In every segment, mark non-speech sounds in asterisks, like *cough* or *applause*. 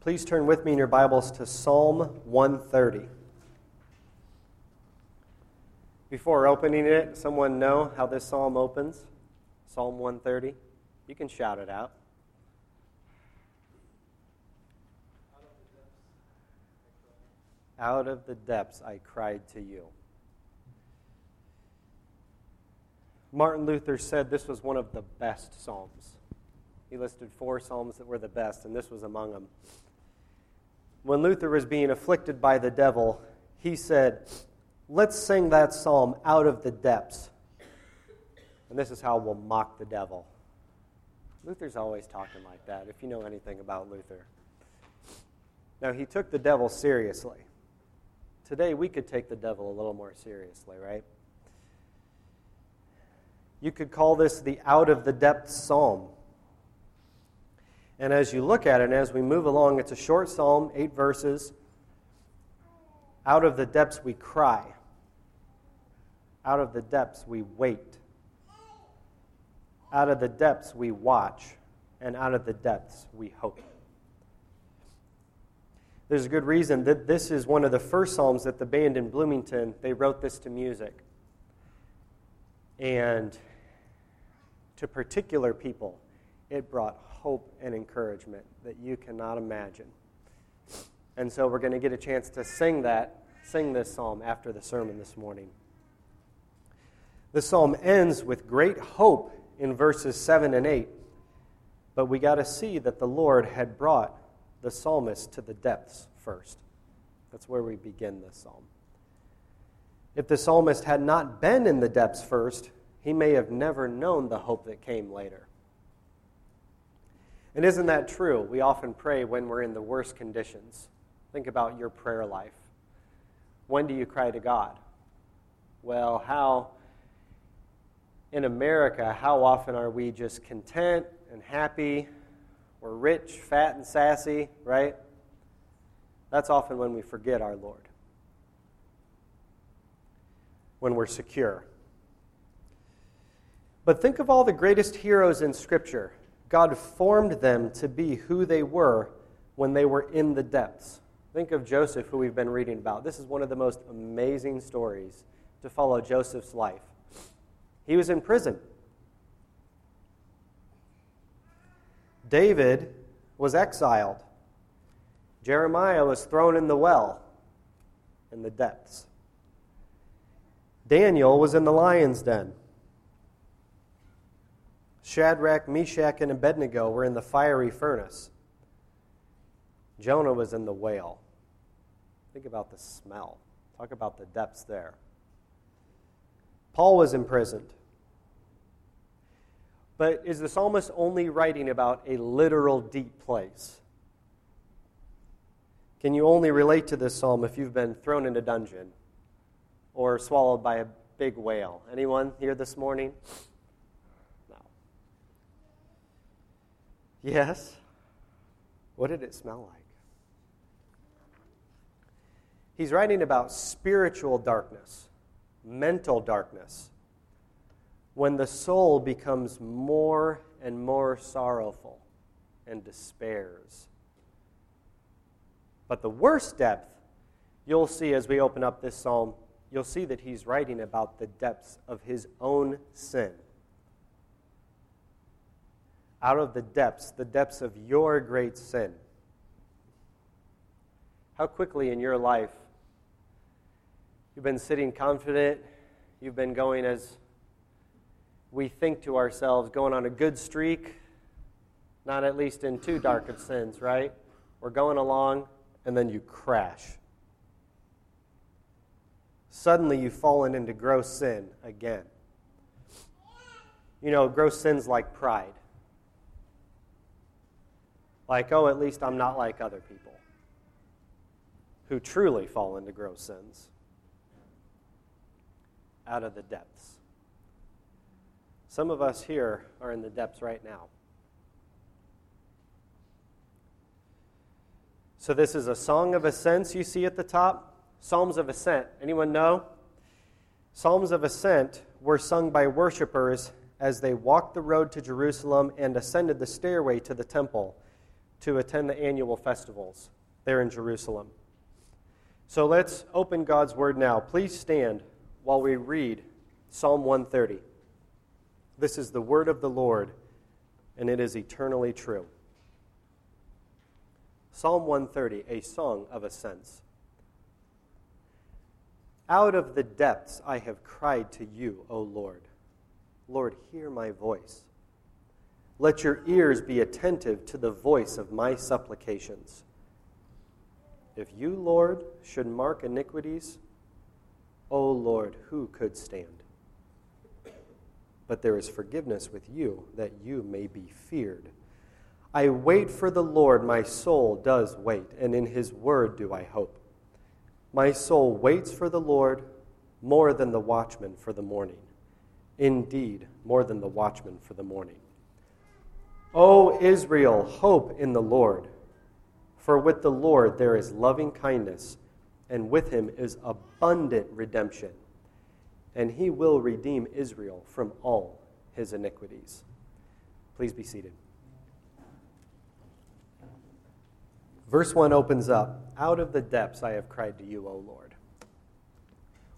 Please turn with me in your Bibles to Psalm 130. Before opening it, someone know how this psalm opens? Psalm 130? You can shout it out. Out of the depths I cried to you. Martin Luther said this was one of the best psalms. He listed four psalms that were the best, and this was among them. When Luther was being afflicted by the devil, he said, Let's sing that psalm out of the depths. And this is how we'll mock the devil. Luther's always talking like that, if you know anything about Luther. Now, he took the devil seriously. Today, we could take the devil a little more seriously, right? You could call this the out of the depths psalm. And as you look at it, and as we move along, it's a short psalm, eight verses. Out of the depths we cry. Out of the depths we wait. Out of the depths we watch. And out of the depths we hope. There's a good reason that this is one of the first psalms that the band in Bloomington, they wrote this to music. And to particular people, it brought hope and encouragement that you cannot imagine. And so we're going to get a chance to sing that, sing this psalm after the sermon this morning. The psalm ends with great hope in verses 7 and 8, but we got to see that the Lord had brought the psalmist to the depths first. That's where we begin this psalm. If the psalmist had not been in the depths first, he may have never known the hope that came later. And isn't that true? We often pray when we're in the worst conditions. Think about your prayer life. When do you cry to God? Well, how, in America, how often are we just content and happy? We're rich, fat, and sassy, right? That's often when we forget our Lord. When we're secure. But think of all the greatest heroes in Scripture. God formed them to be who they were when they were in the depths. Think of Joseph, who we've been reading about. This is one of the most amazing stories to follow Joseph's life. He was in prison. David was exiled. Jeremiah was thrown in the well, in the depths. Daniel was in the lion's den. Shadrach, Meshach, and Abednego were in the fiery furnace. Jonah was in the whale. Think about the smell. Talk about the depths there. Paul was imprisoned. But is the psalmist only writing about a literal deep place? Can you only relate to this psalm if you've been thrown in a dungeon or swallowed by a big whale? Anyone here this morning? Yes. What did it smell like? He's writing about spiritual darkness, mental darkness, when the soul becomes more and more sorrowful and despairs. But the worst depth, you'll see as we open up this psalm, you'll see that he's writing about the depths of his own sin out of the depths, the depths of your great sin. How quickly in your life you've been sitting confident, you've been going as we think to ourselves, going on a good streak, not at least in too dark of sins, right? We're going along, and then you crash. Suddenly you've fallen into gross sin again. You know, gross sins like pride. Like, oh, at least I'm not like other people who truly fall into gross sins out of the depths. Some of us here are in the depths right now. So, this is a song of ascents you see at the top. Psalms of Ascent. Anyone know? Psalms of Ascent were sung by worshipers as they walked the road to Jerusalem and ascended the stairway to the temple to attend the annual festivals there in Jerusalem. So let's open God's Word now. Please stand while we read Psalm 130. This is the Word of the Lord, and it is eternally true. Psalm 130, a song of ascents. Out of the depths I have cried to you, O Lord. Lord, hear my voice. Let your ears be attentive to the voice of my supplications. If you, Lord, should mark iniquities, O Lord, who could stand? But there is forgiveness with you, that you may be feared. I wait for the Lord, my soul does wait, and in his word do I hope. My soul waits for the Lord more than the watchman for the morning. Indeed, more than the watchman for the morning. O Israel, hope in the Lord. For with the Lord there is loving kindness, and with him is abundant redemption. And he will redeem Israel from all his iniquities. Please be seated. Verse 1 opens up Out of the depths I have cried to you, O Lord.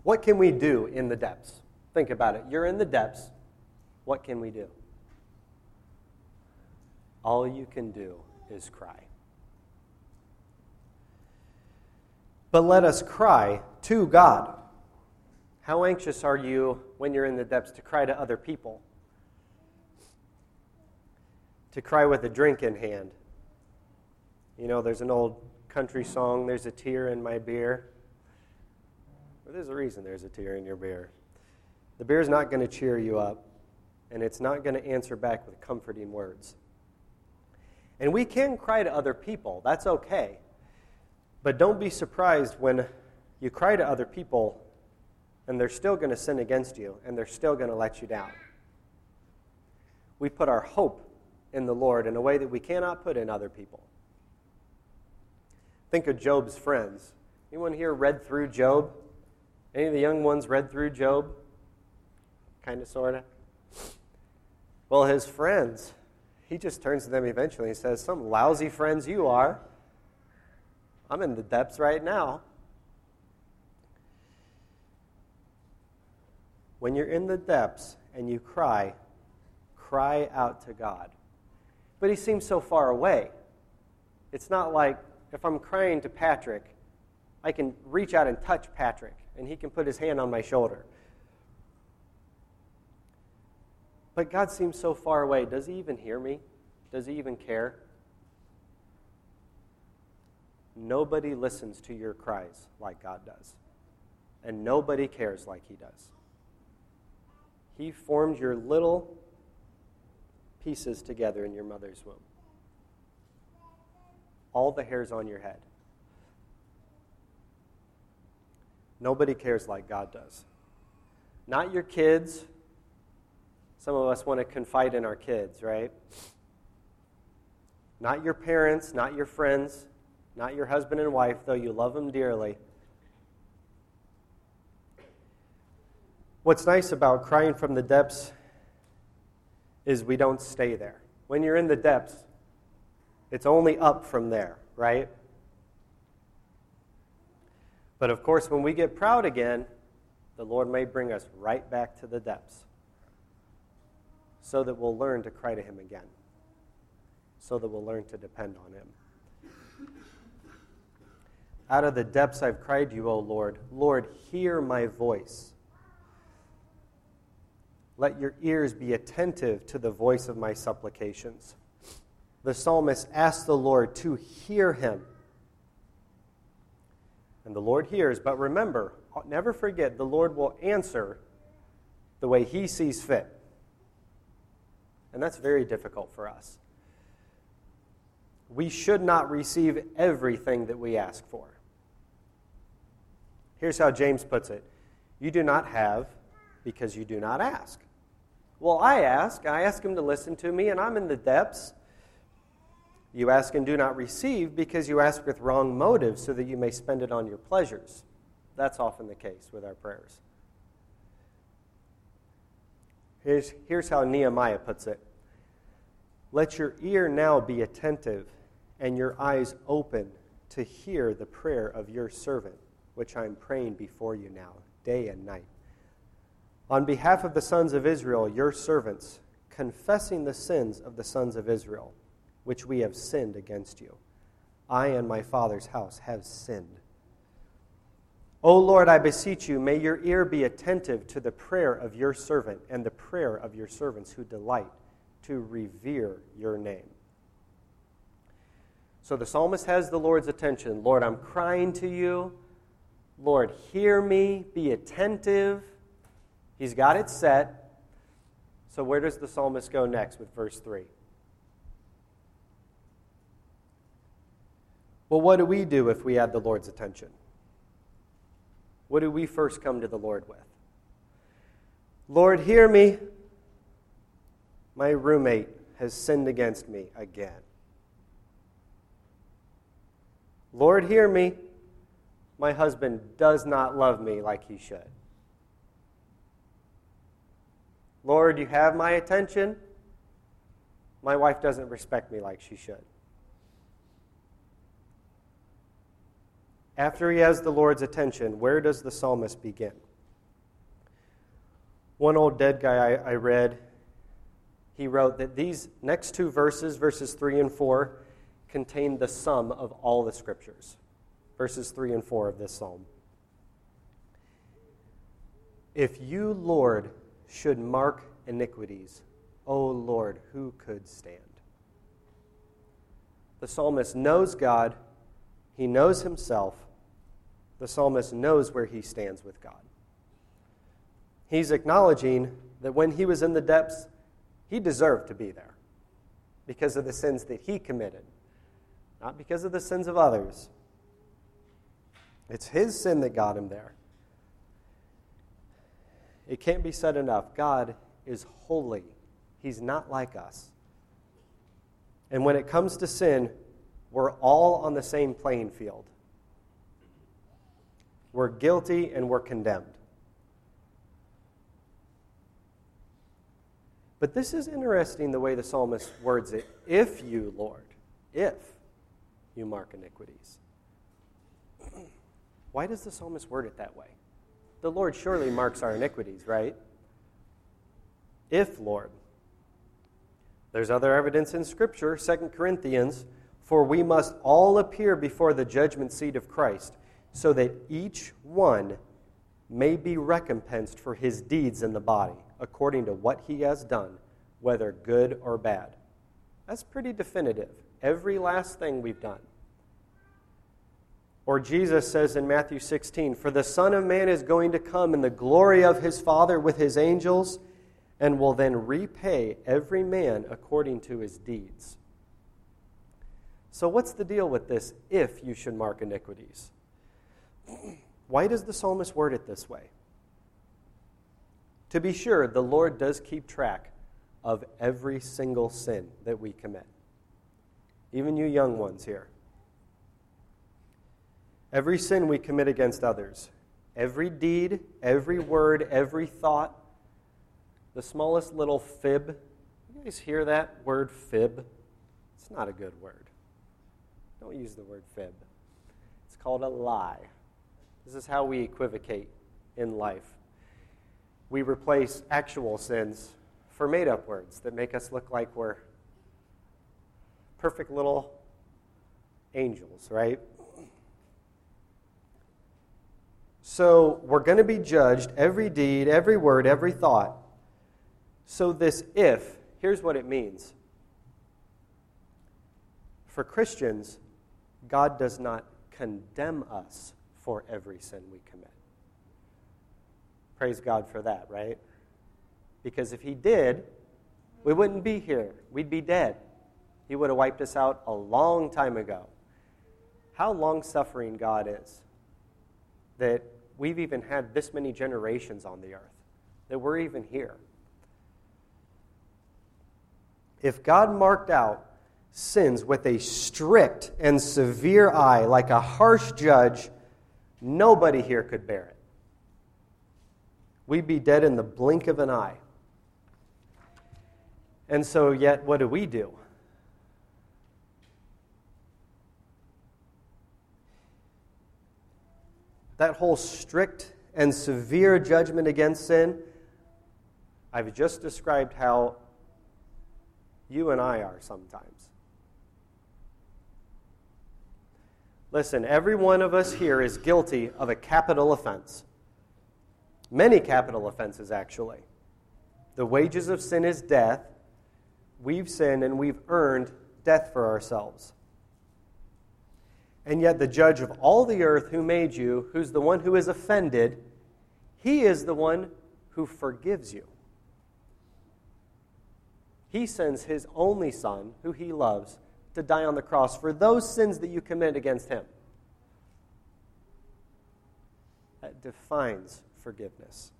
What can we do in the depths? Think about it. You're in the depths. What can we do? All you can do is cry. But let us cry to God. How anxious are you when you're in the depths to cry to other people? To cry with a drink in hand. You know, there's an old country song, There's a Tear in My Beer. Well, there's a reason there's a tear in your beer. The beer's not going to cheer you up, and it's not going to answer back with comforting words. And we can cry to other people, that's okay. But don't be surprised when you cry to other people and they're still going to sin against you and they're still going to let you down. We put our hope in the Lord in a way that we cannot put in other people. Think of Job's friends. Anyone here read through Job? Any of the young ones read through Job? Kind of, sort of. Well, his friends, he just turns to them eventually and says, Some lousy friends you are. I'm in the depths right now. When you're in the depths and you cry, cry out to God. But he seems so far away. It's not like if I'm crying to Patrick, I can reach out and touch Patrick and he can put his hand on my shoulder. But God seems so far away. Does he even hear me? Does he even care? Nobody listens to your cries like God does. And nobody cares like He does. He formed your little pieces together in your mother's womb. All the hairs on your head. Nobody cares like God does. Not your kids. Some of us want to confide in our kids, right? Not your parents, not your friends, not your husband and wife, though you love them dearly. What's nice about crying from the depths is we don't stay there. When you're in the depths, it's only up from there, right? But of course, when we get proud again, the Lord may bring us right back to the depths so that we'll learn to cry to Him again, so that we'll learn to depend on Him. Out of the depths I've cried to you, O Lord. Lord, hear my voice. Let your ears be attentive to the voice of my supplications. The psalmist asked the Lord to hear him. And the Lord hears, but remember, never forget, the Lord will answer the way he sees fit. And that's very difficult for us. We should not receive everything that we ask for. Here's how James puts it You do not have because you do not ask. Well, I ask. I ask him to listen to me, and I'm in the depths. You ask and do not receive because you ask with wrong motives so that you may spend it on your pleasures. That's often the case with our prayers. Here's, here's how Nehemiah puts it Let your ear now be attentive and your eyes open to hear the prayer of your servant, which I'm praying before you now, day and night. On behalf of the sons of Israel, your servants, confessing the sins of the sons of Israel, which we have sinned against you. I and my father's house have sinned. O Lord, I beseech you, may your ear be attentive to the prayer of your servant and the prayer of your servants who delight to revere your name. So the psalmist has the Lord's attention. Lord, I'm crying to you. Lord, hear me, be attentive. He's got it set. So where does the psalmist go next with verse 3? Well, what do we do if we had the Lord's attention? What do we first come to the Lord with? Lord, hear me. My roommate has sinned against me again. Lord, hear me. My husband does not love me like he should. Lord, you have my attention. My wife doesn't respect me like she should. After he has the Lord's attention, where does the psalmist begin? One old dead guy I, I read, he wrote that these next two verses, verses 3 and 4, contain the sum of all the scriptures. Verses 3 and 4 of this psalm. If you, Lord, should mark iniquities, O Lord, who could stand? The psalmist knows God, he knows himself. The psalmist knows where he stands with God. He's acknowledging that when he was in the depths, he deserved to be there because of the sins that he committed not because of the sins of others. It's his sin that got him there. It can't be said enough. God is holy, he's not like us. And when it comes to sin, we're all on the same playing field. We're guilty and we're condemned. But this is interesting the way the psalmist words it. If you, Lord, if you mark iniquities. Why does the psalmist word it that way? The Lord surely marks our iniquities, right? If, Lord. There's other evidence in Scripture, 2 Corinthians, for we must all appear before the judgment seat of Christ, so that each one may be recompensed for his deeds in the body, according to what he has done, whether good or bad. That's pretty definitive every last thing we've done. Or Jesus says in Matthew 16, For the Son of Man is going to come in the glory of his Father with his angels, and will then repay every man according to his deeds. So, what's the deal with this if you should mark iniquities? Why does the psalmist word it this way? To be sure, the Lord does keep track of every single sin that we commit even you young ones here. Every sin we commit against others, every deed, every word, every thought, the smallest little fib. You guys hear that word fib? It's not a good word. Don't use the word fib. It's called a lie. This is how we equivocate in life. We replace actual sins for made up words that make us look like we're perfect little angels, right? So we're going to be judged every deed, every word, every thought. So, this if, here's what it means. For Christians, God does not condemn us for every sin we commit. Praise God for that, right? Because if He did, we wouldn't be here. We'd be dead. He would have wiped us out a long time ago. How long suffering God is that we've even had this many generations on the earth, that we're even here. If God marked out sins with a strict and severe eye, like a harsh judge, Nobody here could bear it. We'd be dead in the blink of an eye. And so, yet, what do we do? That whole strict and severe judgment against sin, I've just described how you and I are sometimes. Listen, every one of us here is guilty of a capital offense. Many capital offenses, actually. The wages of sin is death. We've sinned and we've earned death for ourselves. And yet, the judge of all the earth who made you, who's the one who is offended, he is the one who forgives you. He sends his only son, who he loves, to die on the cross for those sins that you commit against him. That defines forgiveness.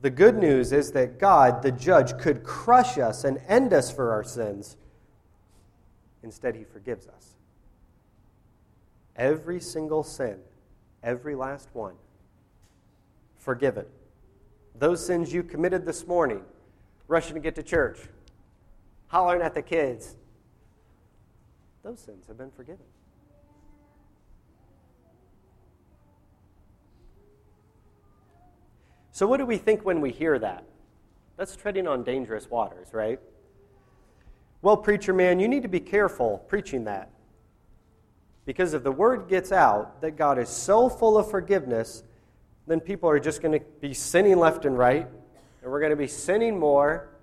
The good news is that God, the judge, could crush us and end us for our sins. Instead, he forgives us. Every single sin, every last one, forgiven. Those sins you committed this morning, rushing to get to church, hollering at the kids, those sins have been forgiven. So, what do we think when we hear that? That's treading on dangerous waters, right? Well, preacher man, you need to be careful preaching that. Because if the word gets out that God is so full of forgiveness, then people are just going to be sinning left and right, and we're going to be sinning more.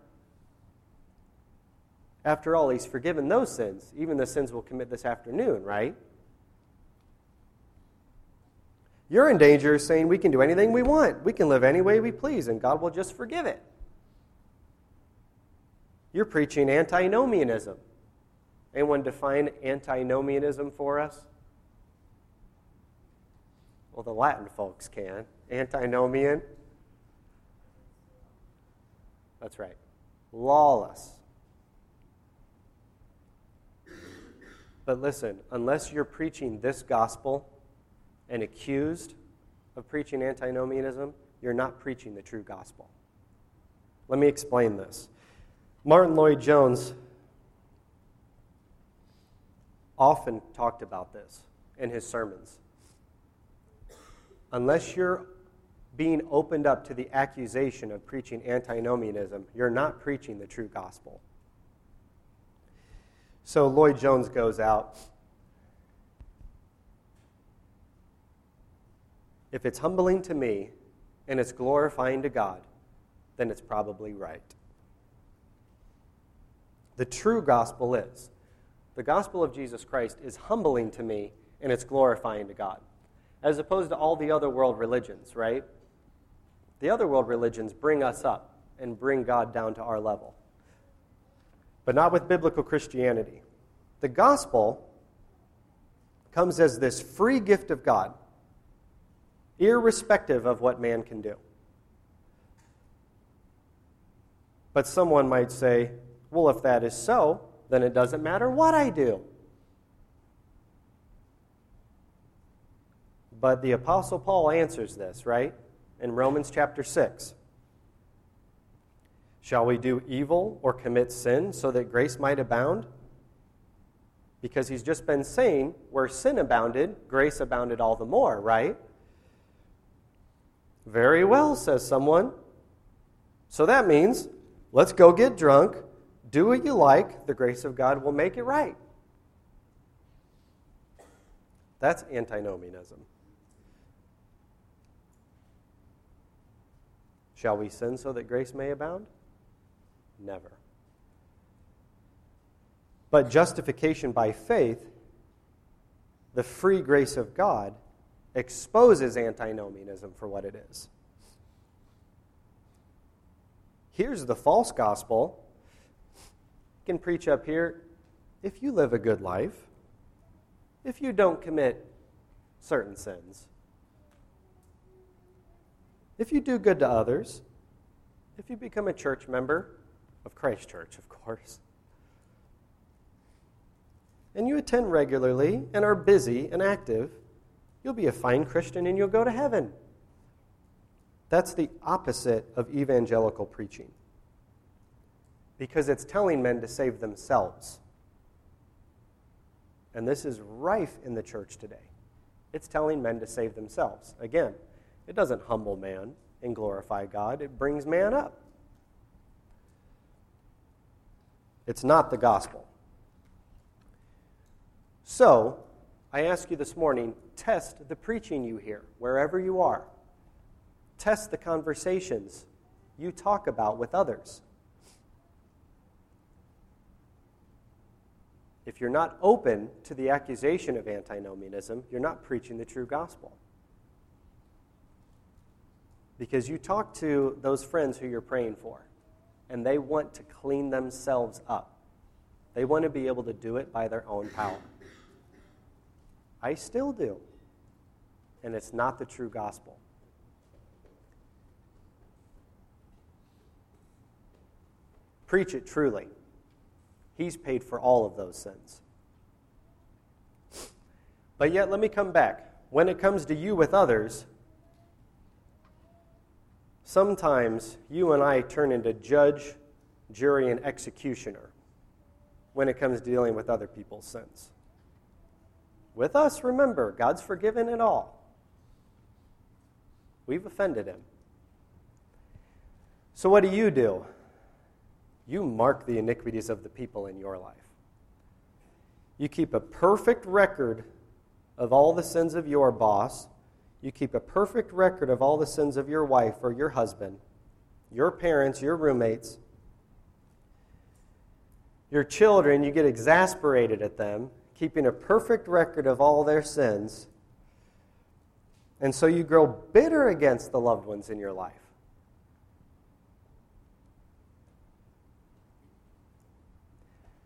After all, He's forgiven those sins, even the sins we'll commit this afternoon, right? You're in danger of saying we can do anything we want. We can live any way we please, and God will just forgive it. You're preaching antinomianism. Anyone define antinomianism for us? Well, the Latin folks can. Antinomian. That's right. Lawless. But listen, unless you're preaching this gospel, and accused of preaching antinomianism, you're not preaching the true gospel. Let me explain this. Martyn Lloyd-Jones often talked about this in his sermons. Unless you're being opened up to the accusation of preaching antinomianism, you're not preaching the true gospel. So Lloyd-Jones goes out If it's humbling to me and it's glorifying to God, then it's probably right. The true gospel is the gospel of Jesus Christ is humbling to me and it's glorifying to God, as opposed to all the other world religions, right? The other world religions bring us up and bring God down to our level, but not with biblical Christianity. The gospel comes as this free gift of God irrespective of what man can do. But someone might say, well, if that is so, then it doesn't matter what I do. But the Apostle Paul answers this, right? In Romans chapter 6. Shall we do evil or commit sin so that grace might abound? Because he's just been saying, where sin abounded, grace abounded all the more, right? Very well, says someone. So that means let's go get drunk, do what you like, the grace of God will make it right. That's antinomianism. Shall we sin so that grace may abound? Never. But justification by faith, the free grace of God, exposes antinomianism for what it is. Here's the false gospel. You can preach up here if you live a good life, if you don't commit certain sins, if you do good to others, if you become a church member of Christ Church, of course, and you attend regularly and are busy and active, You'll be a fine Christian and you'll go to heaven. That's the opposite of evangelical preaching because it's telling men to save themselves. And this is rife in the church today. It's telling men to save themselves. Again, it doesn't humble man and glorify God, it brings man up. It's not the gospel. So, I ask you this morning test the preaching you hear, wherever you are. Test the conversations you talk about with others. If you're not open to the accusation of antinomianism, you're not preaching the true gospel. Because you talk to those friends who you're praying for, and they want to clean themselves up. They want to be able to do it by their own power. I still do. And it's not the true gospel. Preach it truly. He's paid for all of those sins. But yet, let me come back. When it comes to you with others, sometimes you and I turn into judge, jury, and executioner when it comes to dealing with other people's sins. With us, remember, God's forgiven it all. We've offended him. So, what do you do? you mark the iniquities of the people in your life. You keep a perfect record of all the sins of your boss. You keep a perfect record of all the sins of your wife or your husband, your parents, your roommates. Your children, you get exasperated at them, keeping a perfect record of all their sins. And so you grow bitter against the loved ones in your life.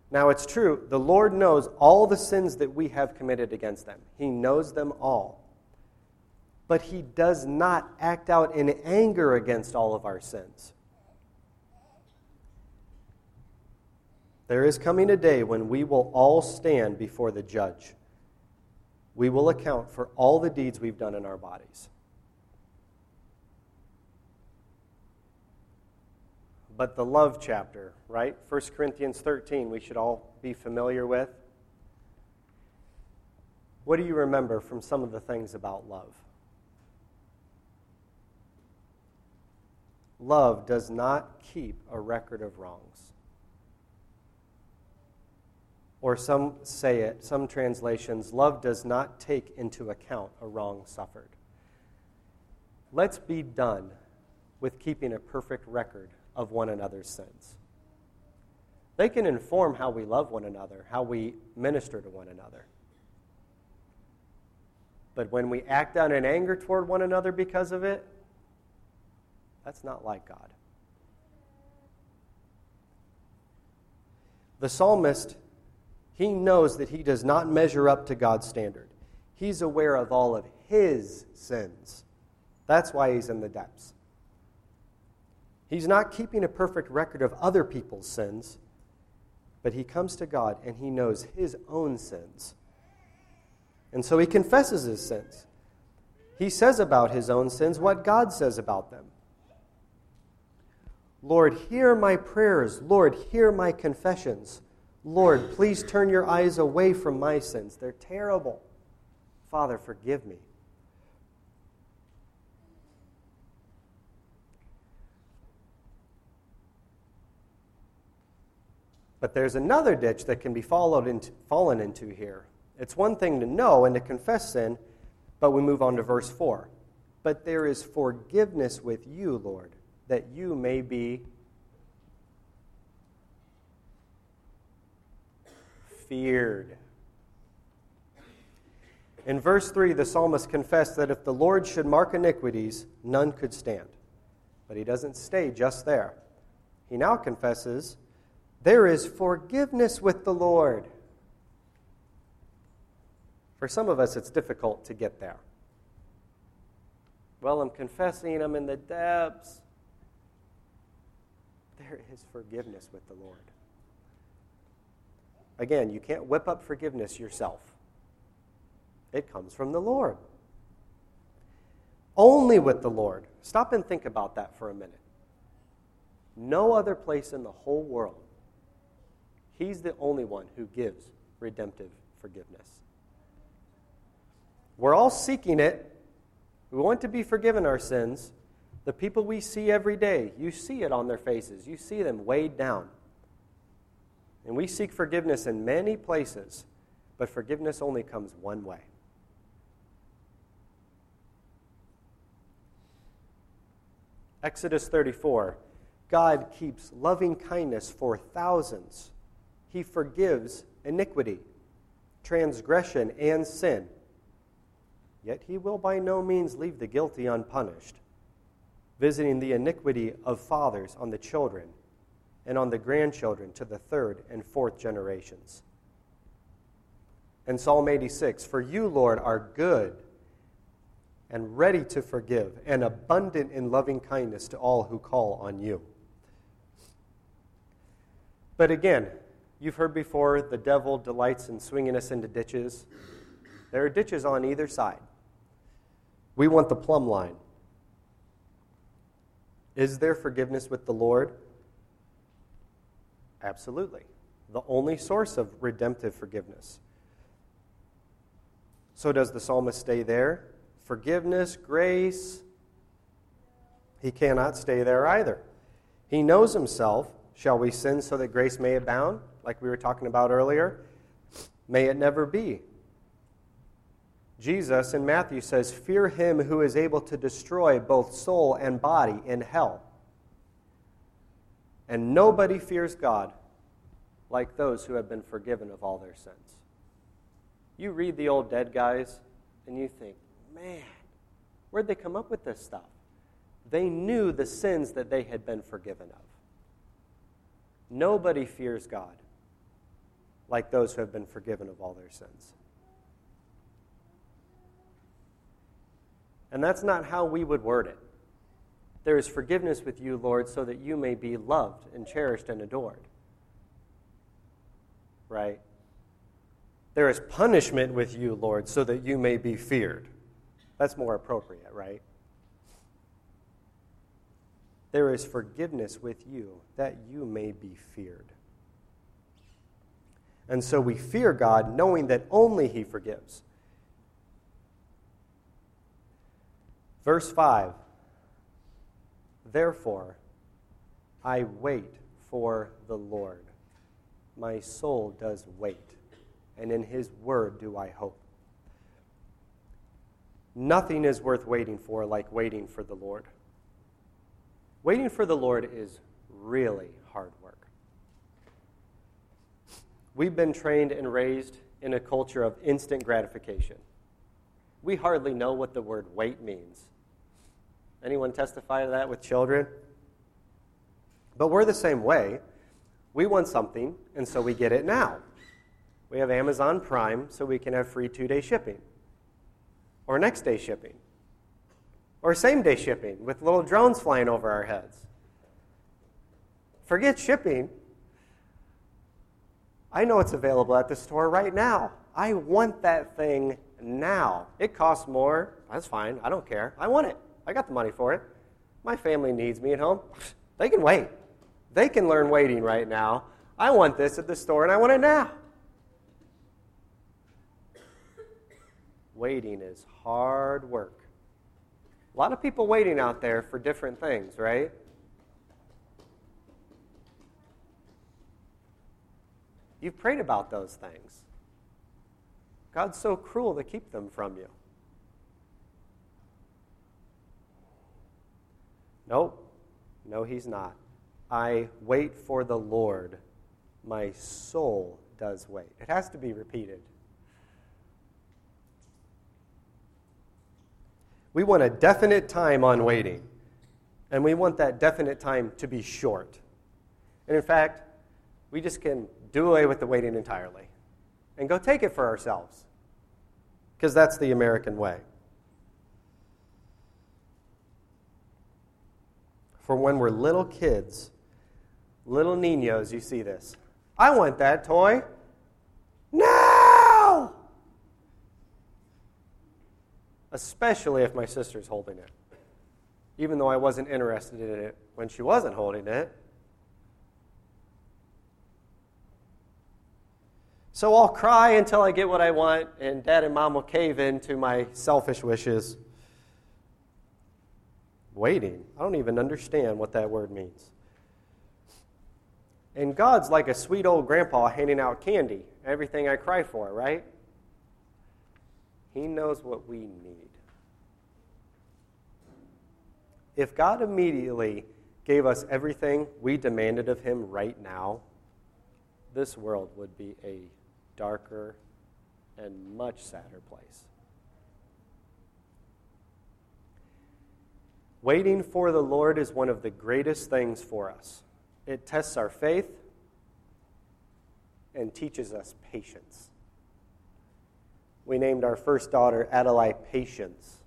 Now, it's true, the Lord knows all the sins that we have committed against them. He knows them all. But He does not act out in anger against all of our sins. There is coming a day when we will all stand before the judge. We will account for all the deeds we've done in our bodies. but the love chapter, right? 1 Corinthians 13, we should all be familiar with. What do you remember from some of the things about love? Love does not keep a record of wrongs. Or some say it, some translations, love does not take into account a wrong suffered. Let's be done with keeping a perfect record of one another's sins. They can inform how we love one another, how we minister to one another. But when we act out in anger toward one another because of it, that's not like God. The psalmist, he knows that he does not measure up to God's standard. He's aware of all of his sins. That's why he's in the depths. He's not keeping a perfect record of other people's sins, but he comes to God and he knows his own sins. And so he confesses his sins. He says about his own sins what God says about them. Lord, hear my prayers. Lord, hear my confessions. Lord, please turn your eyes away from my sins. They're terrible. Father, forgive me. But there's another ditch that can be followed into, fallen into here. It's one thing to know and to confess sin, but we move on to verse 4. But there is forgiveness with you, Lord, that you may be feared. In verse 3, the psalmist confessed that if the Lord should mark iniquities, none could stand. But he doesn't stay just there. He now confesses there is forgiveness with the Lord. For some of us, it's difficult to get there. Well, I'm confessing, I'm in the depths. There is forgiveness with the Lord. Again, you can't whip up forgiveness yourself, it comes from the Lord. Only with the Lord. Stop and think about that for a minute. No other place in the whole world He's the only one who gives redemptive forgiveness. We're all seeking it. We want to be forgiven our sins. The people we see every day, you see it on their faces. You see them weighed down. And we seek forgiveness in many places, but forgiveness only comes one way. Exodus 34 God keeps loving kindness for thousands. He forgives iniquity, transgression, and sin. Yet he will by no means leave the guilty unpunished, visiting the iniquity of fathers on the children and on the grandchildren to the third and fourth generations. And Psalm 86 For you, Lord, are good and ready to forgive, and abundant in loving kindness to all who call on you. But again, you've heard before the devil delights in swinging us into ditches. There are ditches on either side. We want the plumb line. Is there forgiveness with the Lord? Absolutely. The only source of redemptive forgiveness. So, does the psalmist stay there? Forgiveness, grace. He cannot stay there either. He knows himself. Shall we sin so that grace may abound? Like we were talking about earlier. May it never be. Jesus in Matthew says, Fear him who is able to destroy both soul and body in hell. And nobody fears God like those who have been forgiven of all their sins. You read the old dead guys and you think, man, where'd they come up with this stuff? They knew the sins that they had been forgiven of. Nobody fears God like those who have been forgiven of all their sins. And that's not how we would word it. There is forgiveness with you, Lord, so that you may be loved and cherished and adored. Right? There is punishment with you, Lord, so that you may be feared. That's more appropriate, right? There is forgiveness with you that you may be feared. And so we fear God, knowing that only He forgives. Verse 5 Therefore, I wait for the Lord. My soul does wait, and in his word do I hope. Nothing is worth waiting for like waiting for the Lord. Waiting for the Lord is really hard work. We've been trained and raised in a culture of instant gratification. We hardly know what the word wait means. Anyone testify to that with children? But we're the same way. We want something, and so we get it now. We have Amazon Prime, so we can have free two day shipping, or next day shipping, or same day shipping with little drones flying over our heads. Forget shipping. I know it's available at the store right now. I want that thing now. It costs more. That's fine. I don't care. I want it. I got the money for it. My family needs me at home. *sighs* They can wait. They can learn waiting right now. I want this at the store and I want it now. *coughs* Waiting is hard work. A lot of people waiting out there for different things, right? You've prayed about those things. God's so cruel to keep them from you. Nope. No, he's not. I wait for the Lord. My soul does wait. It has to be repeated. We want a definite time on waiting, and we want that definite time to be short. And in fact, we just can do away with the waiting entirely and go take it for ourselves because that's the American way. For when we're little kids, little niños, you see this. I want that toy now! Especially if my sister's holding it. Even though I wasn't interested in it when she wasn't holding it. So I'll cry until I get what I want, and dad and mom will cave in to my selfish wishes. Waiting. I don't even understand what that word means. And God's like a sweet old grandpa handing out candy, everything I cry for, right? He knows what we need. If God immediately gave us everything we demanded of Him right now, this world would be a darker and much sadder place. Waiting for the Lord is one of the greatest things for us. It tests our faith and teaches us patience. We named our first daughter Adelaide Patience,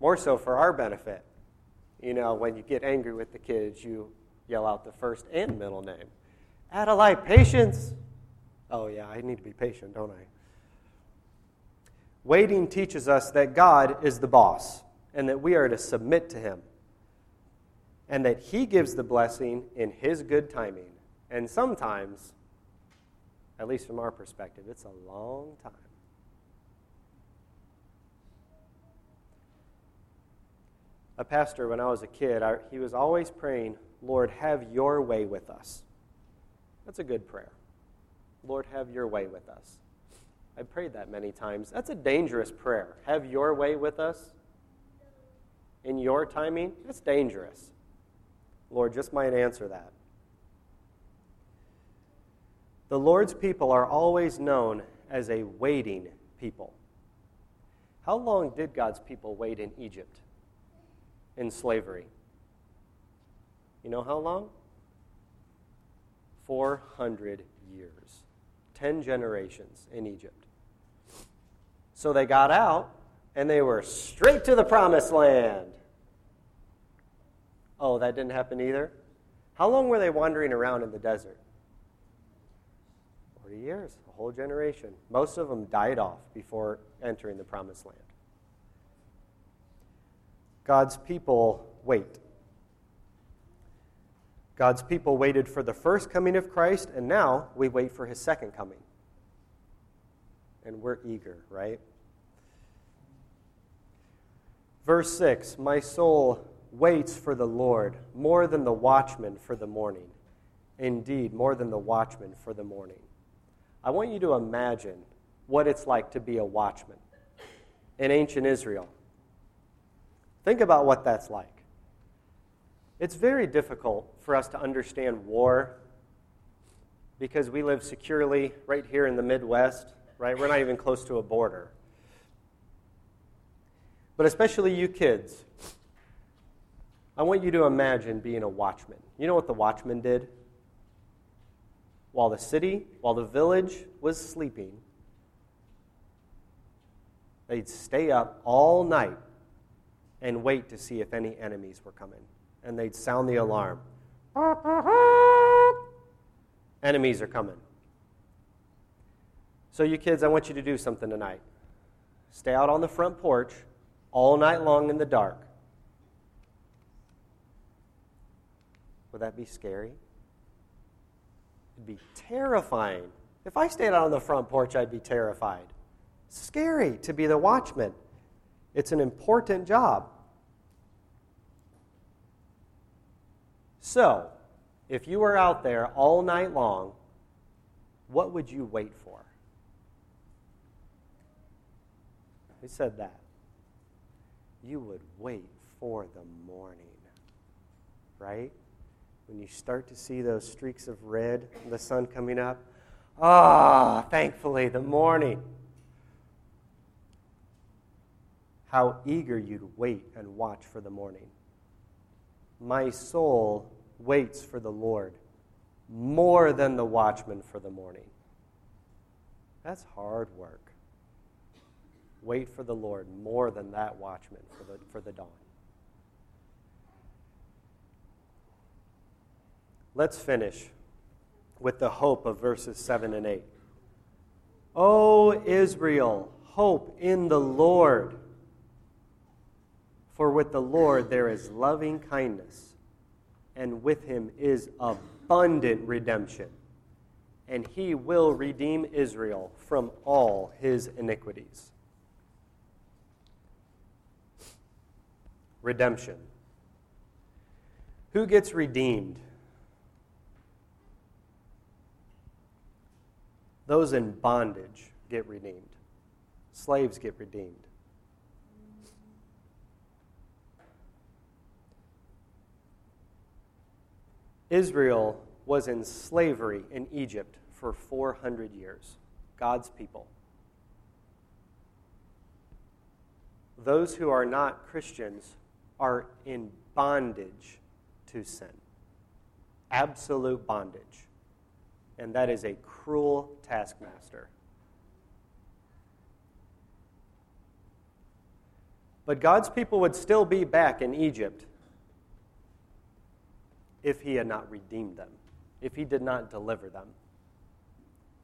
more so for our benefit. You know, when you get angry with the kids, you yell out the first and middle name Adelaide Patience. Oh, yeah, I need to be patient, don't I? Waiting teaches us that God is the boss and that we are to submit to Him and that He gives the blessing in His good timing. And sometimes, at least from our perspective, it's a long time. A pastor, when I was a kid, I, he was always praying, Lord, have your way with us. That's a good prayer. Lord, have your way with us. I've prayed that many times. That's a dangerous prayer. Have your way with us in your timing. That's dangerous. Lord, just might answer that. The Lord's people are always known as a waiting people. How long did God's people wait in Egypt in slavery? You know how long? 400 years. 10 generations in Egypt. So they got out and they were straight to the promised land. Oh, that didn't happen either? How long were they wandering around in the desert? 40 years, a whole generation. Most of them died off before entering the promised land. God's people wait. God's people waited for the first coming of Christ, and now we wait for his second coming. And we're eager, right? Verse 6 My soul waits for the Lord more than the watchman for the morning. Indeed, more than the watchman for the morning. I want you to imagine what it's like to be a watchman in ancient Israel. Think about what that's like. It's very difficult for us to understand war because we live securely right here in the Midwest, right? We're not even close to a border. But especially you kids, I want you to imagine being a watchman. You know what the watchman did? While the city, while the village was sleeping, they'd stay up all night and wait to see if any enemies were coming. And they'd sound the alarm. Enemies are coming. So, you kids, I want you to do something tonight. Stay out on the front porch all night long in the dark. Would that be scary? It'd be terrifying. If I stayed out on the front porch, I'd be terrified. Scary to be the watchman. It's an important job. So, if you were out there all night long, what would you wait for? Who said that? You would wait for the morning, right? When you start to see those streaks of red, the sun coming up, ah, oh, thankfully, the morning. How eager you'd wait and watch for the morning. My soul waits for the Lord more than the watchman for the morning. That's hard work. Wait for the Lord more than that watchman for the, for the dawn. Let's finish with the hope of verses 7 and 8. O Israel, hope in the Lord. For with the Lord there is loving kindness and with him is abundant redemption. and he will redeem Israel from all his iniquities. Redemption. Who gets redeemed? Those in bondage get redeemed. Slaves get redeemed. Israel was in slavery in Egypt for 400 years. God's people. Those who are not Christians are in bondage to sin. Absolute bondage. And that is a cruel taskmaster. But God's people would still be back in Egypt if He had not redeemed them, if He did not deliver them.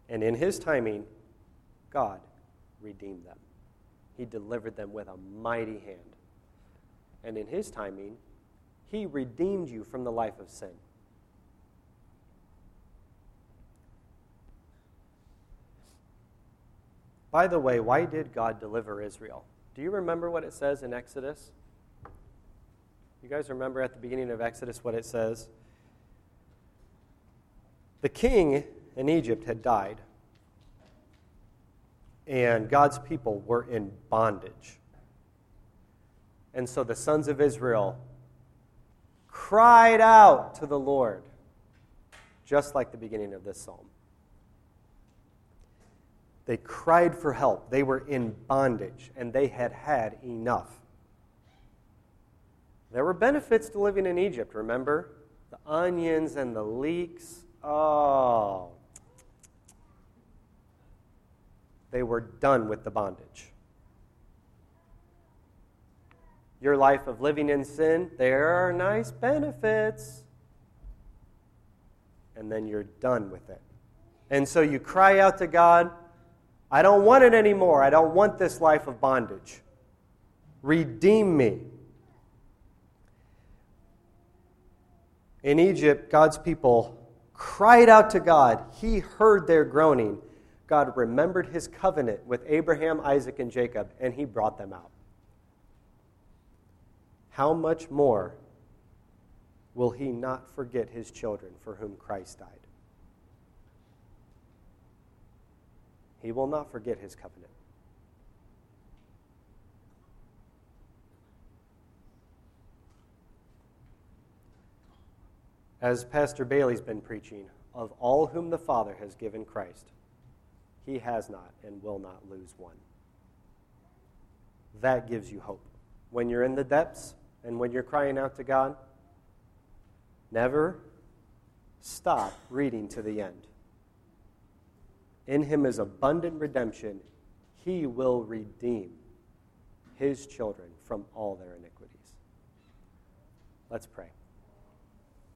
And in His timing, God redeemed them. He delivered them with a mighty hand. And in His timing, He redeemed you from the life of sin. By the way, why did God deliver Israel? Do you remember what it says in Exodus? You guys remember at the beginning of Exodus what it says? The king in Egypt had died, and God's people were in bondage. And so the sons of Israel cried out to the Lord, just like the beginning of this psalm. They cried for help. They were in bondage, and they had had enough. There were benefits to living in Egypt, remember? The onions and the leeks. Oh. They were done with the bondage. Your life of living in sin, there are nice benefits. And then you're done with it. And so you cry out to God I don't want it anymore. I don't want this life of bondage. Redeem me. In Egypt, God's people cried out to God. He heard their groaning. God remembered his covenant with Abraham, Isaac, and Jacob, and he brought them out. How much more will he not forget his children for whom Christ died? He will not forget his covenant. As Pastor Bailey's been preaching, of all whom the Father has given Christ, he has not and will not lose one. That gives you hope. When you're in the depths and when you're crying out to God, never stop reading to the end. In him is abundant redemption. He will redeem his children from all their iniquities. Let's pray.